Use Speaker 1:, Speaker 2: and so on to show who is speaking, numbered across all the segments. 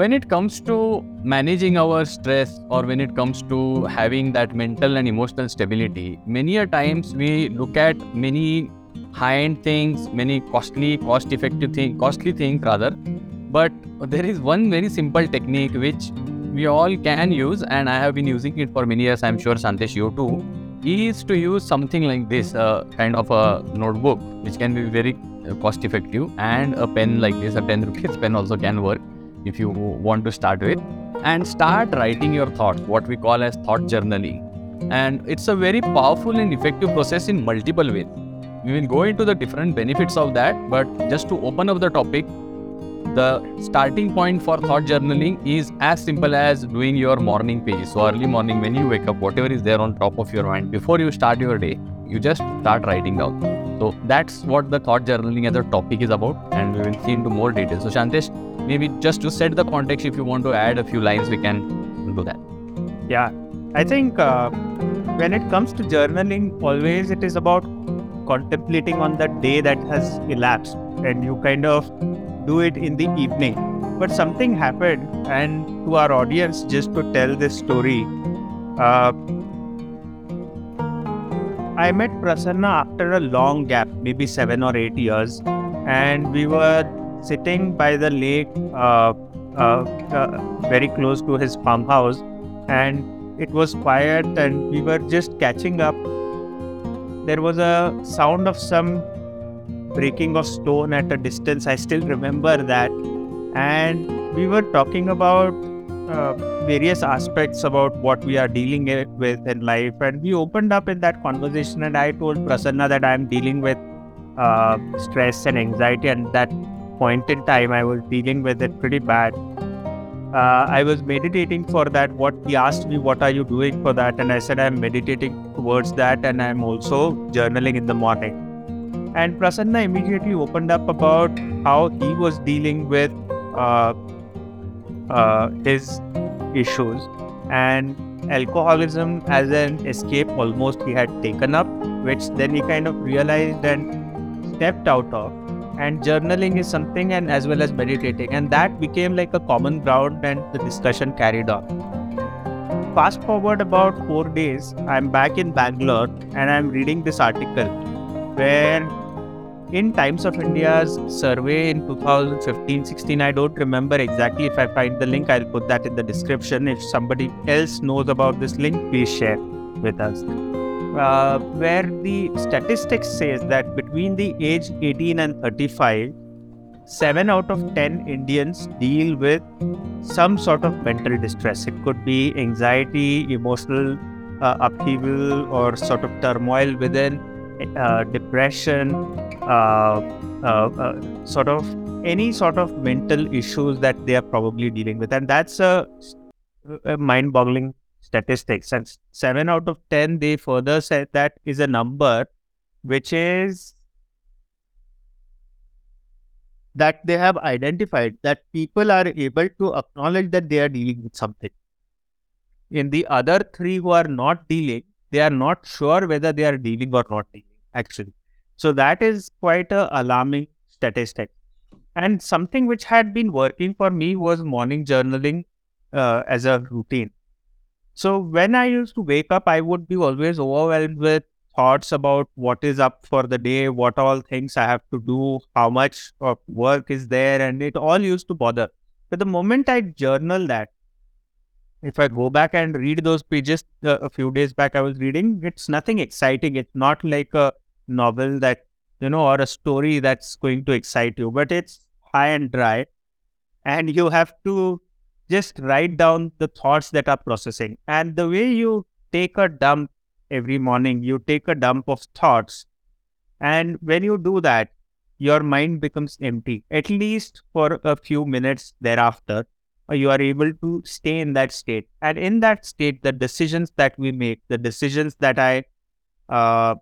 Speaker 1: when it comes to managing our stress or when it comes to having that mental and emotional stability, many a times we look at many high-end things, many costly, cost-effective thing, costly things rather. But there is one very simple technique which we all can use, and I have been using it for many years. I'm sure Shantesh you too. Is to use something like this, uh, kind of a notebook, which can be very uh, cost-effective, and a pen like this, a 10 rupees pen also can work if you want to start with, and start writing your thoughts, what we call as thought journaling. And it's a very powerful and effective process in multiple ways. We will go into the different benefits of that but just to open up the topic the starting point for thought journaling is as simple as doing your morning pages. So early morning when you wake up whatever is there on top of your mind before you start your day you just start writing down. So that's what the thought journaling as a topic is about and we will see into more details. So shantesh maybe just to set the context if you want to add a few lines we can do that
Speaker 2: yeah i think uh, when it comes to journaling always it is about contemplating on the day that has elapsed and you kind of do it in the evening. But something happened, and to our audience, just to tell this story, uh, I met Prasanna after a long gap, maybe seven or eight years, and we were sitting by the lake uh, uh, uh very close to his farmhouse, and it was quiet, and we were just catching up there was a sound of some breaking of stone at a distance. I still remember that. And we were talking about uh, various aspects about what we are dealing with in life. And we opened up in that conversation, and I told Prasanna that I'm dealing with uh, stress and anxiety. And that point in time, I was dealing with it pretty bad uh, I was meditating for that. What he asked me, what are you doing for that? And I said, I'm meditating towards that and I'm also journaling in the morning. And Prasanna immediately opened up about how he was dealing with uh, uh, his issues and alcoholism as an escape almost he had taken up, which then he kind of realized and stepped out of and journaling is something and as well as meditating. And that became like a common ground and the discussion carried on. Fast forward about 4 days i'm back in bangalore and i'm reading this article where in times of india's survey in 2015-16 i don't remember exactly. If i find the link i'll put that in the description. If somebody else knows about this link please share with us uh, where the statistics says that between the age 18 and 35 7 out of 10 indians deal with some sort of mental distress. It could be anxiety emotional uh, upheaval or sort of turmoil within uh, depression uh, uh, uh, sort of any sort of mental issues that they are probably dealing with. And that's a, a mind boggling statistics. And 7 out of 10, they further said that is a number which is that they have identified that people are able to acknowledge that they are dealing with something. In the other three who are not dealing, they are not sure whether they are dealing or not dealing, actually. So that is quite a alarming statistic. And something which had been working for me was morning journaling uh, as a routine. So when I used to wake up, I would be always overwhelmed with thoughts about what is up for the day, what all things I have to do, how much of work is there, and it all used to bother. But the moment I journal that, if I go back and read those pages uh, a few days back, I was reading, it's nothing exciting. It's not like a novel that, you know, or a story that's going to excite you, but it's high and dry. And you have to just write down the thoughts that are processing. And the way you take a dump every morning, you take a dump of thoughts. And when you do that, your mind becomes empty, at least for a few minutes thereafter. You are able to stay in that state. And in that state, the decisions that we make, the decisions that I uh,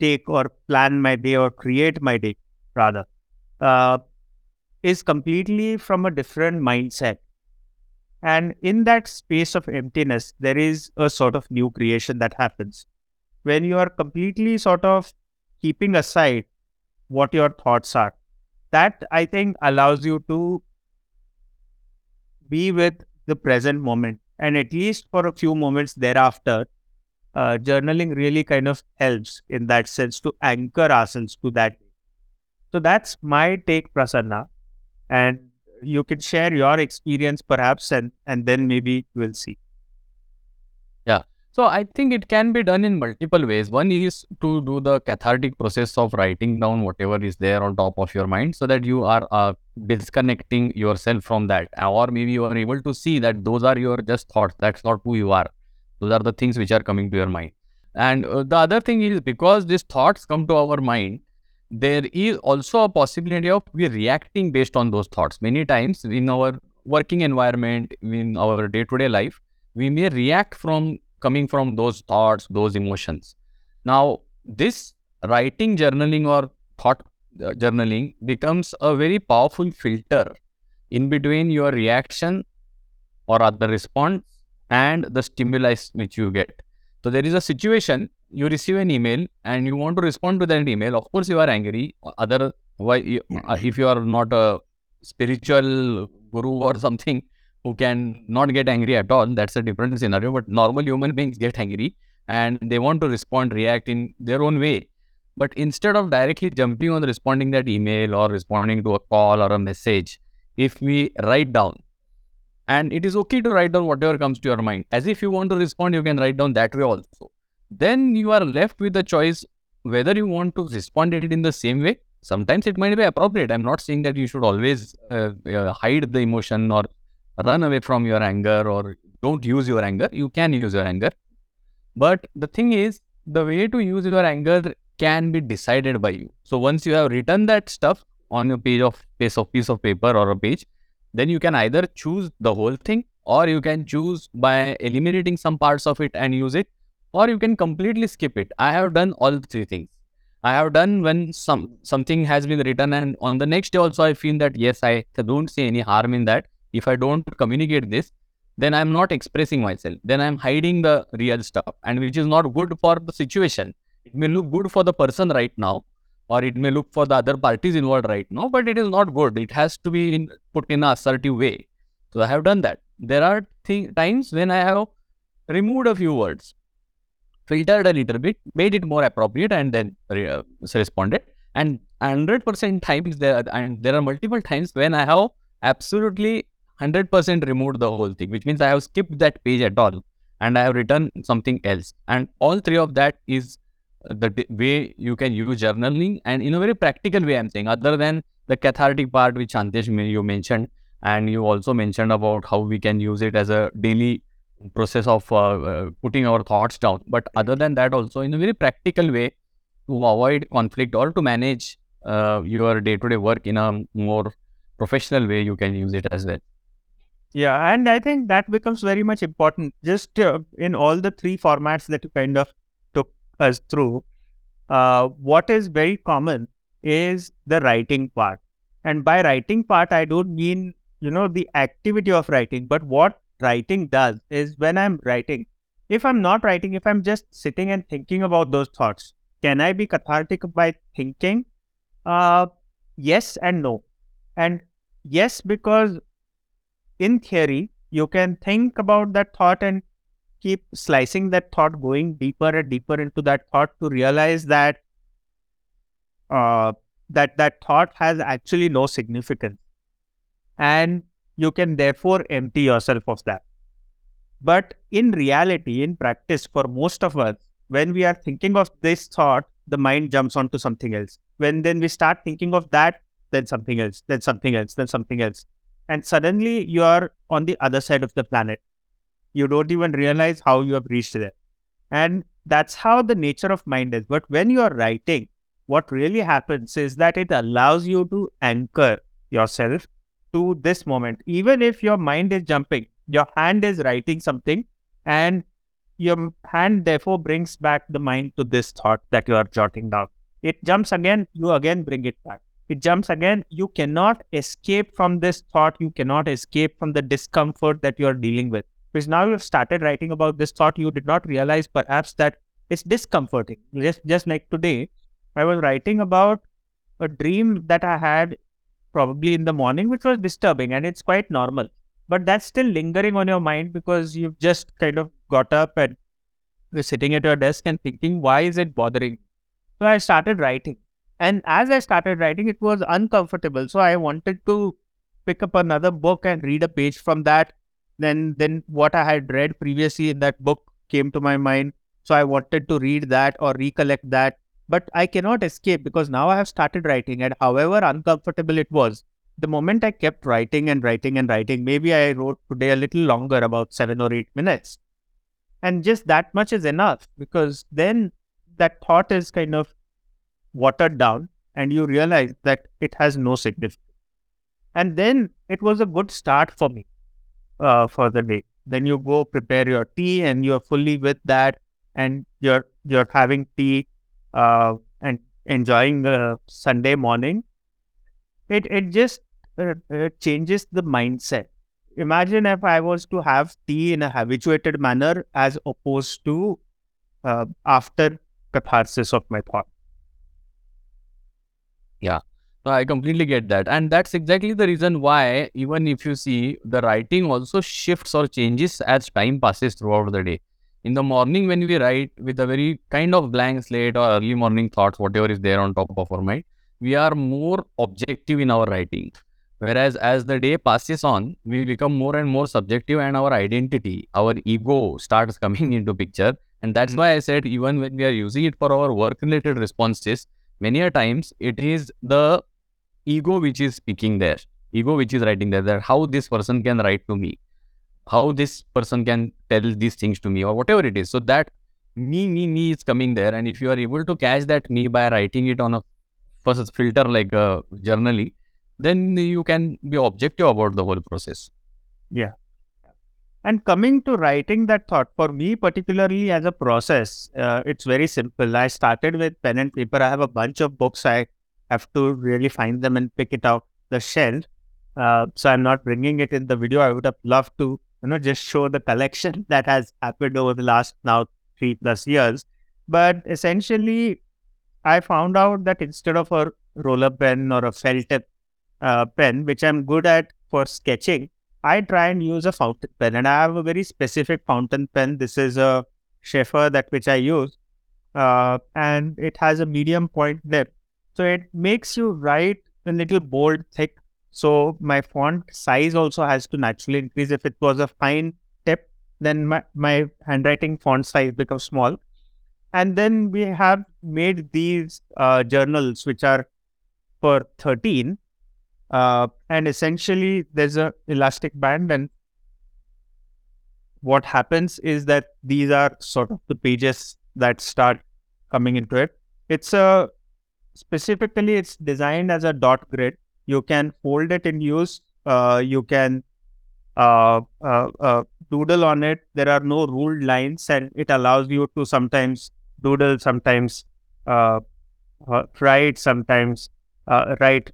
Speaker 2: take or plan my day or create my day, rather, uh, is completely from a different mindset and in that space of emptiness, there is a sort of new creation that happens. When you are completely sort of keeping aside what your thoughts are, that I think allows you to be with the present moment. And at least for a few moments thereafter, uh, journaling really kind of helps in that sense to anchor ourselves to that. So that's my take, Prasanna. And you can share your experience perhaps and, and then maybe we'll see. Yeah.
Speaker 1: So I think it can be done in multiple ways. One is to do the cathartic process of writing down whatever is there on top of your mind so that you are uh, disconnecting yourself from that. Or maybe you are able to see that those are your just thoughts. That's not who you are. Those are the things which are coming to your mind. And uh, the other thing is because these thoughts come to our mind, there is also a possibility of we reacting based on those thoughts. Many times in our working environment, in our day to day life, we may react from coming from those thoughts, those emotions. Now, this writing journaling or thought uh, journaling becomes a very powerful filter in between your reaction or other response and the stimulus which you get. So there is a situation you receive an email and you want to respond to that email. Of course, you are angry. Other why uh, if you are not a spiritual guru or something, who can not get angry at all. That's a different scenario. But normal human beings get angry and they want to respond, react in their own way. But instead of directly jumping on responding that email or responding to a call or a message, if we write down, and it is okay to write down whatever comes to your mind. As if you want to respond, you can write down that way also. Then you are left with the choice whether you want to respond it in the same way. Sometimes it might be appropriate. I'm not saying that you should always uh, uh, hide the emotion or run away from your anger or don't use your anger. You can use your anger. But the thing is, the way to use your anger can be decided by you. So once you have written that stuff on a page of piece of piece of paper or a page, then you can either choose the whole thing or you can choose by eliminating some parts of it and use it or you can completely skip it. I have done all three things. I have done when some something has been written and on the next day also I feel that yes, I don't see any harm in that if I don't communicate this, then I'm not expressing myself. Then I'm hiding the real stuff, and which is not good for the situation. It may look good for the person right now, or it may look for the other parties involved right now, but it is not good. It has to be in, put in an assertive way. So I have done that. There are th- times when I have removed a few words, filtered a little bit, made it more appropriate, and then uh, responded. And 100% times there, and there are multiple times when I have absolutely 100% removed the whole thing, which means I have skipped that page at all and I have written something else. And all three of that is the way you can use journaling and in a very practical way, I'm saying, other than the cathartic part, which Shantesh you mentioned, and you also mentioned about how we can use it as a daily process of uh, uh, putting our thoughts down. But other than that, also in a very practical way to avoid conflict or to manage uh, your day to day work in a more professional way, you can use it as well.
Speaker 2: Yeah, and I think that becomes very much important. Just uh, in all the three formats that you kind of us through, uh, what is very common is the writing part. And by writing part, I don't mean, you know, the activity of writing, but what writing does is when I'm writing, if I'm not writing, if I'm just sitting and thinking about those thoughts, can I be cathartic by thinking? Uh, yes and no. And yes, because in theory, you can think about that thought and keep slicing that thought, going deeper and deeper into that thought to realize that uh, that that thought has actually no significance, and you can therefore empty yourself of that. But in reality, in practice, for most of us, when we are thinking of this thought, the mind jumps onto something else. When then we start thinking of that, then something else, then something else, then something else and suddenly you are on the other side of the planet. You don't even realize how you have reached there. And that's how the nature of mind is. But when you are writing, what really happens is that it allows you to anchor yourself to this moment. Even if your mind is jumping, your hand is writing something, and your hand therefore brings back the mind to this thought that you are jotting down. It jumps again, you again bring it back it jumps again. You cannot escape from this thought. You cannot escape from the discomfort that you are dealing with. Because now you've started writing about this thought, you did not realize perhaps that it's discomforting. Just, just like today, I was writing about a dream that I had probably in the morning, which was disturbing, and it's quite normal. but that's still lingering on your mind because you've just kind of got up and you're sitting at your desk and thinking, why is it bothering? So I started writing. And as I started writing, it was uncomfortable. So I wanted to pick up another book and read a page from that. Then, then what I had read previously in that book came to my mind. So I wanted to read that or recollect that. But I cannot escape because now I have started writing. And however uncomfortable it was, the moment I kept writing and writing and writing, maybe I wrote today a little longer, about seven or eight minutes. And just that much is enough because then that thought is kind of watered down and you realize that it has no significance. And then it was a good start for me uh, for the day. Then you go prepare your tea and you're fully with that and you're you're having tea uh, and enjoying the Sunday morning. It it just uh, it changes the mindset. Imagine if I was to have tea in a habituated manner as opposed to uh, after catharsis of my thought.
Speaker 1: Yeah. So I completely get that. And that's exactly the reason why, even if you see, the writing also shifts or changes as time passes throughout the day. In the morning, when we write with a very kind of blank slate or early morning thoughts, whatever is there on top of our mind, we are more objective in our writing. Whereas as the day passes on, we become more and more subjective and our identity, our ego starts coming into picture. And that's hmm. why I said even when we are using it for our work related responses, many a times it is the ego which is speaking there, ego which is writing there, that how this person can write to me, how this person can tell these things to me, or whatever it is. So that me, me, me is coming there. And if you are able to catch that me by writing it on a first filter like uh, journally, then you can be objective about the whole process.
Speaker 2: Yeah. And coming to writing that thought, for me, particularly as a process, uh, it's very simple. I started with pen and paper. I have a bunch of books. I have to really find them and pick it out the shell. Uh, so I'm not bringing it in the video. I would have loved to, you know, just show the collection that has happened over the last now three plus years. But essentially, I found out that instead of a roller pen or a felt tip uh, pen, which I'm good at for sketching, I try and use a fountain pen. And I have a very specific fountain pen. This is a Sheaffer that which I use. Uh, and it has a medium point nib. So it makes you write a little bold, thick. So my font size also has to naturally increase. If it was a fine tip, then my, my handwriting font size becomes small. And then we have made these uh, journals, which are for 13 uh, and essentially there's a elastic band and what happens is that these are sort of the pages that start coming into it it's a specifically it's designed as a dot grid you can fold it in use uh, you can uh, uh, uh, doodle on it there are no ruled lines and it allows you to sometimes doodle sometimes uh, write sometimes write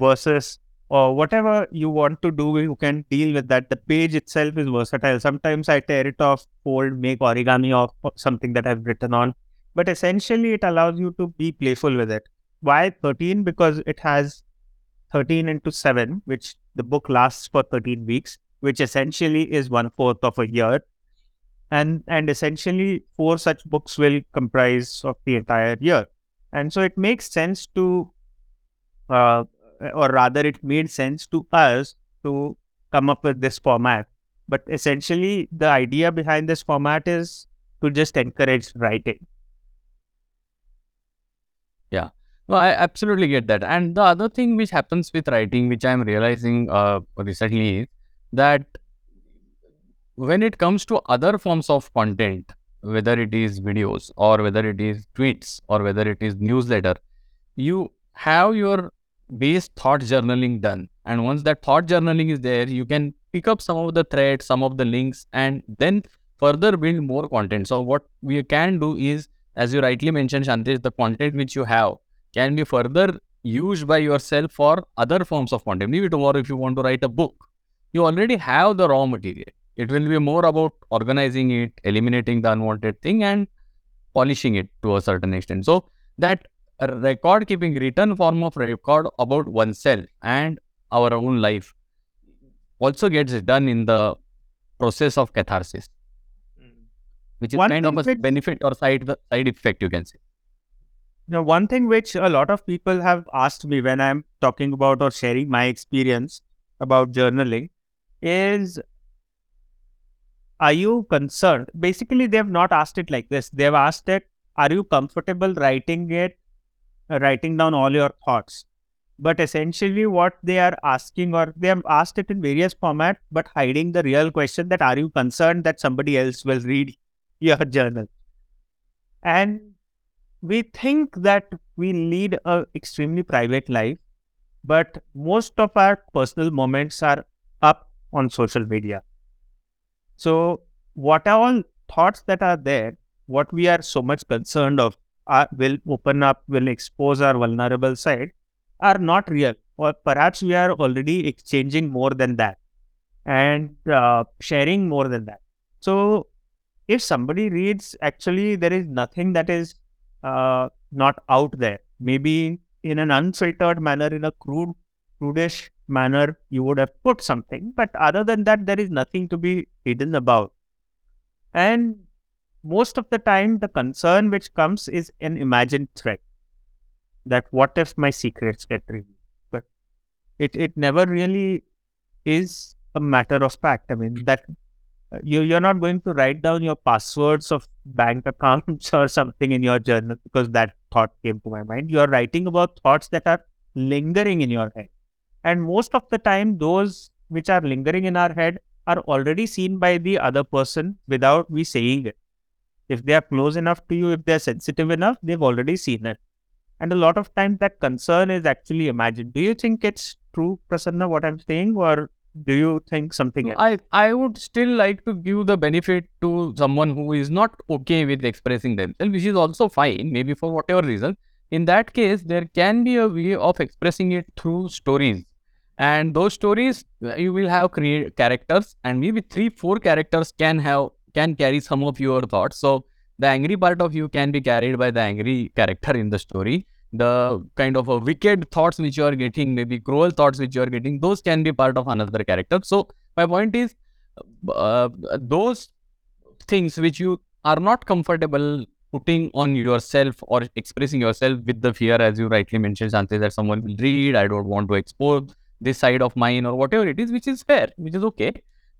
Speaker 2: versus or whatever you want to do, you can deal with that. The page itself is versatile. Sometimes I tear it off, fold, make origami of something that I've written on. But essentially, it allows you to be playful with it. Why 13? Because it has 13 into 7, which the book lasts for 13 weeks, which essentially is one fourth of a year. And, and essentially, four such books will comprise of the entire year. And so it makes sense to uh, or rather, it made sense to us to come up with this format. But essentially, the idea behind this format is to just encourage writing.
Speaker 1: Yeah. No, I absolutely get that. And the other thing which happens with writing, which I'm realizing uh, recently, is that when it comes to other forms of content, whether it is videos or whether it is tweets or whether it is newsletter, you have your base thought journaling done. And once that thought journaling is there, you can pick up some of the threads, some of the links, and then further build more content. So what we can do is, as you rightly mentioned, Shantesh, the content which you have can be further used by yourself for other forms of content. Maybe tomorrow, if you want to write a book, you already have the raw material. It will be more about organizing it, eliminating the unwanted thing, and polishing it to a certain extent. So that record keeping written form of record about oneself and our own life also gets done in the process of catharsis, which is
Speaker 2: One
Speaker 1: kind of a
Speaker 2: which-
Speaker 1: benefit or side side effect, you can say.
Speaker 2: Now, one thing which a lot of people have asked me when I'm talking about or sharing my experience about journaling is Are you concerned? Basically, they have not asked it like this. They have asked it, Are you comfortable writing it, uh, writing down all your thoughts? But essentially, what they are asking, or they have asked it in various formats, but hiding the real question that are you concerned that somebody else will read your journal? And we think that we lead a extremely private life but most of our personal moments are up on social media. So what are all thoughts that are there? What we are so much concerned of are, will open up will expose our vulnerable side are not real or perhaps we are already exchanging more than that and uh, sharing more than that. So if somebody reads actually there is nothing that is uh, not out there. Maybe in an unfiltered manner, in a crude, prudish manner, you would have put something. But other than that, there is nothing to be hidden about. And most of the time, the concern which comes is an imagined threat. That what if my secrets get revealed? But it, it never really is a matter of fact. I mean, that Uh, you, you're not going to write down your passwords of bank accounts or something in your journal because that thought came to my mind. You're writing about thoughts that are lingering in your head. And most of the time, those which are lingering in our head are already seen by the other person without we saying it. If they are close enough to you, if they're sensitive enough, they've already seen it. And a lot of times that concern is actually imagined. Do you think it's true, Prasanna, what I'm saying, or do you think something else?
Speaker 1: I, I would still like to give the benefit to someone who is not okay with expressing themselves, which is also fine, maybe for whatever reason. In that case, there can be a way of expressing it through stories. And those stories, uh, you will have create characters, and maybe three, four characters can have can carry some of your thoughts. So the angry part of you can be carried by the angry character in the story. The kind of a wicked thoughts which you are getting, maybe cruel thoughts which you are getting, those can be part of another character. So my point is, uh, those things which you are not comfortable putting on yourself or expressing yourself with the fear, as you rightly mentioned, Shanti, that someone will read, I don't want to expose this side of mine or whatever it is, which is fair, which is okay.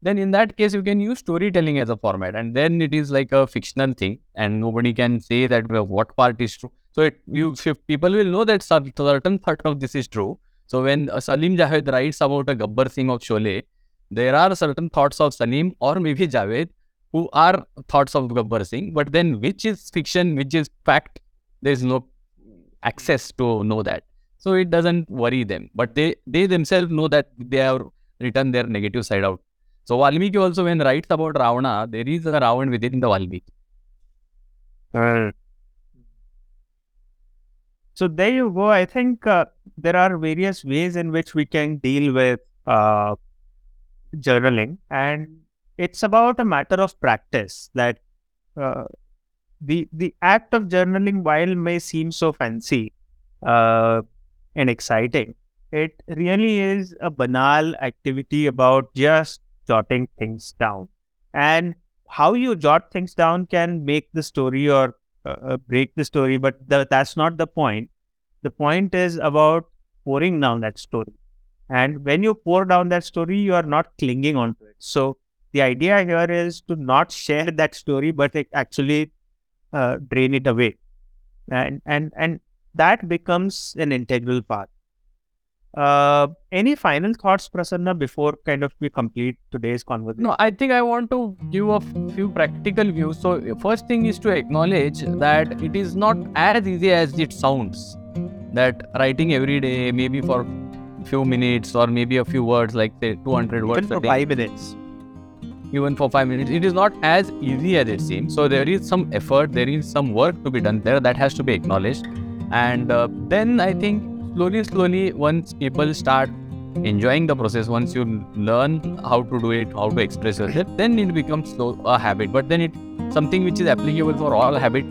Speaker 1: Then in that case, you can use storytelling as a format, and then it is like a fictional thing, and nobody can say that well, what part is true. So it you people will know that cer- certain part of this is true. So when uh, Salim Javed writes about a Gabbar Singh of Sholay, there are certain thoughts of Salim or maybe Javed who are thoughts of Gabbar Singh, but then which is fiction, which is fact, there is no access to know that. So it doesn't worry them, but they they themselves know that they have written their negative side out. So Valmiki also when writes about Ravana, there is a Ravan within the Valmiki.
Speaker 2: So there you go. I think uh, there are various ways in which we can deal with uh, journaling, and it's about a matter of practice. That uh, the the act of journaling, while may seem so fancy uh, and exciting, it really is a banal activity about just jotting things down. And how you jot things down can make the story or uh, uh, break the story, but the, that's not the point. The point is about pouring down that story. And when you pour down that story, you are not clinging onto it. So the idea here is to not share that story, but actually uh, drain it away, and and and that becomes an integral part. Uh, any final thoughts, Prasanna, before kind of we complete today's conversation?
Speaker 1: No, I think I want to give a few practical views. So first thing is to acknowledge that it is not as easy as it sounds. That writing every day, maybe for few minutes or maybe a few words, like say 200 words
Speaker 2: Even
Speaker 1: a
Speaker 2: for five minutes.
Speaker 1: even for five minutes, it is not as easy as it seems. So there is some effort, there is some work to be done there that has to be acknowledged. And uh, then I think slowly, slowly, once people start enjoying the process, once you learn how to do it, how to express yourself, then it becomes a habit. But then it something which is applicable for all habit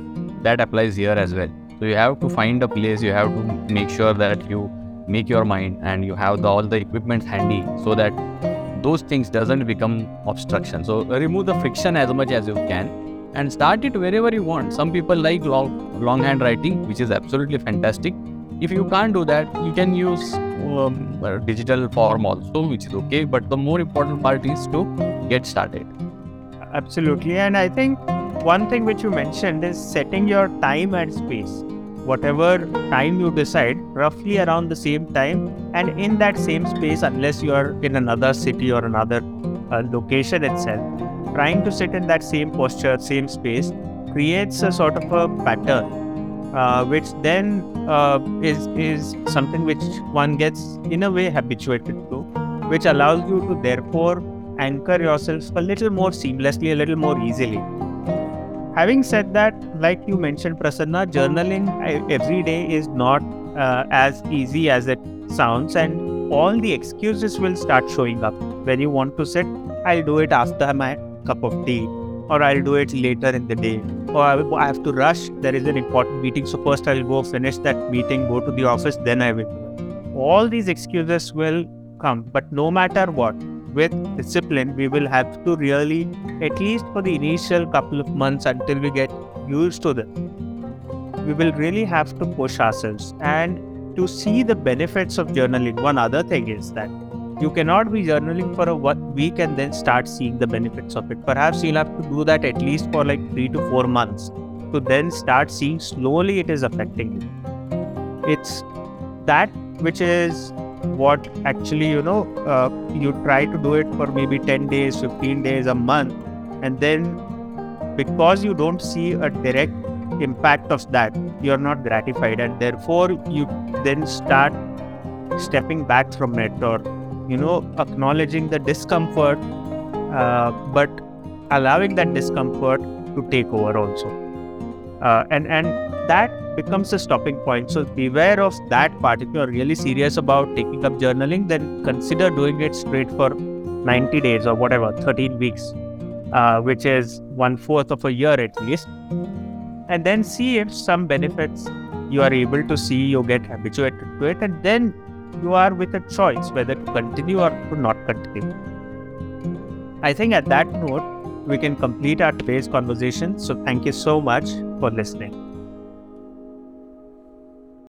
Speaker 1: that applies here as well. So you have to find a place, you have to make sure that you make your mind and you have the, all the equipment handy so that those things doesn't become obstruction. So remove the friction as much as you can and start it wherever you want. Some people like long, longhand writing, which is absolutely fantastic. If you can't do that, you can use um, digital form also, which is okay. But the more important part is to get started.
Speaker 2: Absolutely. And I think one thing which you mentioned is setting your time and space. Whatever time you decide, roughly around the same time, and in that same space, unless you are in another city or another uh, location itself, trying to sit in that same posture, same space, creates a sort of a pattern, uh, which then uh, is is something which one gets in a way habituated to, which allows you to therefore anchor yourself a little more seamlessly, a little more easily. Having said that, like you mentioned, Prasanna, journaling every day is not uh, as easy as it sounds, and all the excuses will start showing up. When you want to sit, I'll do it after my cup of tea, or I'll do it later in the day, or I have to rush. There is an important meeting, so first I'll go finish that meeting, go to the office, then I will. All these excuses will come, but no matter what, with discipline, we will have to really, at least for the initial couple of months until we get used to them, we will really have to push ourselves. And to see the benefits of journaling, one other thing is that you cannot be journaling for a week and then start seeing the benefits of it. Perhaps you'll have to do that at least for like three to four months to then start seeing slowly it is affecting you. It's that which is what actually you know uh, you try to do it for maybe 10 days 15 days a month and then because you don't see a direct impact of that you're not gratified and therefore you then start stepping back from it or you know acknowledging the discomfort uh, but allowing that discomfort to take over also. Uh, and and that becomes a stopping point. So beware of that part. If you're really serious about taking up journaling, then consider doing it straight for 90 days or whatever, 13 weeks, uh, which is one fourth of a year at least. And then see if some benefits you are able to see, you get habituated to it, and then you are with a choice whether to continue or to not continue. I think at that note, we can complete our today's conversation. So thank you so much for listening.